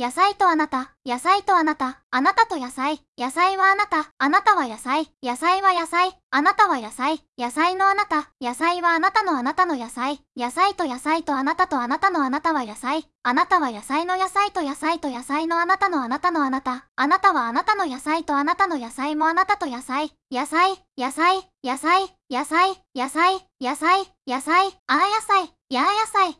野菜とあなた、野菜とあなた、あなたと野菜、野菜はあなた、あなたは野菜、野菜は野菜、あなたは野菜、野菜のあなた、野菜はあなたのあなたの野菜、野菜と野菜とあなたとあなたのあなたは野菜、あなたは野菜の野菜と野菜と野菜のあなたのあなた。のあなた、あなたはあなたの野菜とあなたの野菜もあなたと野菜、野菜、野菜、野菜、野菜、野菜、野菜、野菜、あ野菜、や野菜、